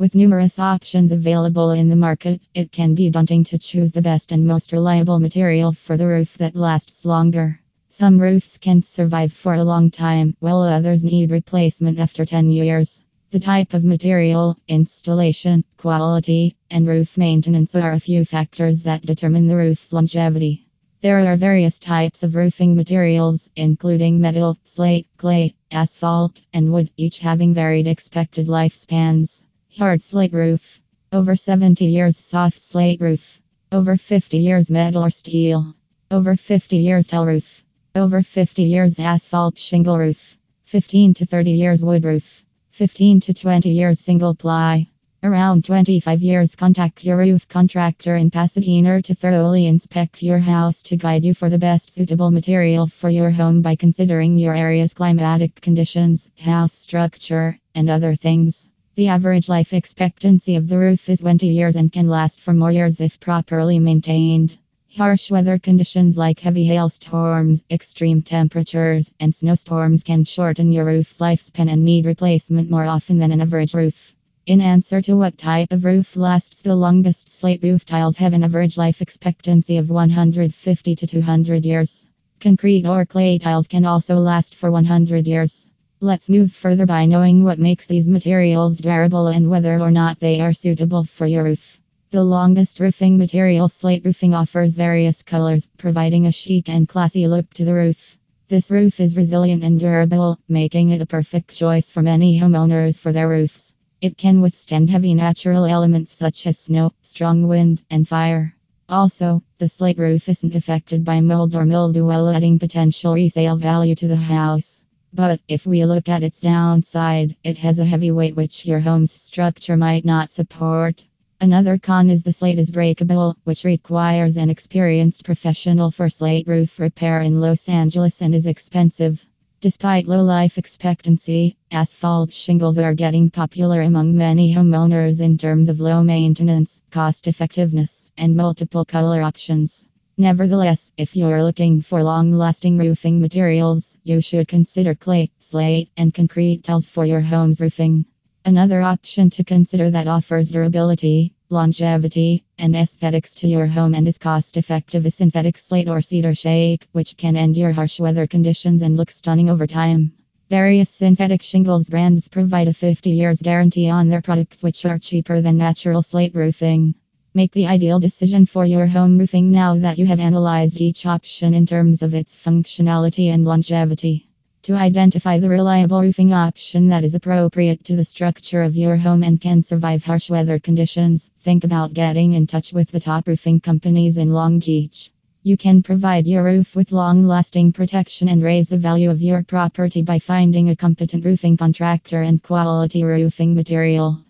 With numerous options available in the market, it can be daunting to choose the best and most reliable material for the roof that lasts longer. Some roofs can survive for a long time, while others need replacement after 10 years. The type of material, installation, quality, and roof maintenance are a few factors that determine the roof's longevity. There are various types of roofing materials, including metal, slate, clay, asphalt, and wood, each having varied expected lifespans. Hard slate roof. Over 70 years soft slate roof. Over 50 years metal or steel. Over 50 years tile roof. Over 50 years asphalt shingle roof. 15 to 30 years wood roof. 15 to 20 years single ply. Around 25 years contact your roof contractor in Pasadena to thoroughly inspect your house to guide you for the best suitable material for your home by considering your area's climatic conditions, house structure, and other things. The average life expectancy of the roof is 20 years and can last for more years if properly maintained. Harsh weather conditions like heavy hailstorms, extreme temperatures, and snowstorms can shorten your roof's lifespan and need replacement more often than an average roof. In answer to what type of roof lasts the longest, slate roof tiles have an average life expectancy of 150 to 200 years. Concrete or clay tiles can also last for 100 years. Let's move further by knowing what makes these materials durable and whether or not they are suitable for your roof. The longest roofing material slate roofing offers various colors, providing a chic and classy look to the roof. This roof is resilient and durable, making it a perfect choice for many homeowners for their roofs. It can withstand heavy natural elements such as snow, strong wind, and fire. Also, the slate roof isn't affected by mold or mildew while adding potential resale value to the house. But if we look at its downside, it has a heavy weight which your home's structure might not support. Another con is the slate is breakable, which requires an experienced professional for slate roof repair in Los Angeles and is expensive. Despite low life expectancy, asphalt shingles are getting popular among many homeowners in terms of low maintenance, cost effectiveness, and multiple color options. Nevertheless, if you're looking for long lasting roofing materials, you should consider clay, slate, and concrete tiles for your home's roofing. Another option to consider that offers durability, longevity, and aesthetics to your home and is cost effective is synthetic slate or cedar shake, which can endure harsh weather conditions and look stunning over time. Various synthetic shingles brands provide a 50 years guarantee on their products, which are cheaper than natural slate roofing. Make the ideal decision for your home roofing now that you have analyzed each option in terms of its functionality and longevity. To identify the reliable roofing option that is appropriate to the structure of your home and can survive harsh weather conditions, think about getting in touch with the top roofing companies in Long Beach. You can provide your roof with long lasting protection and raise the value of your property by finding a competent roofing contractor and quality roofing material.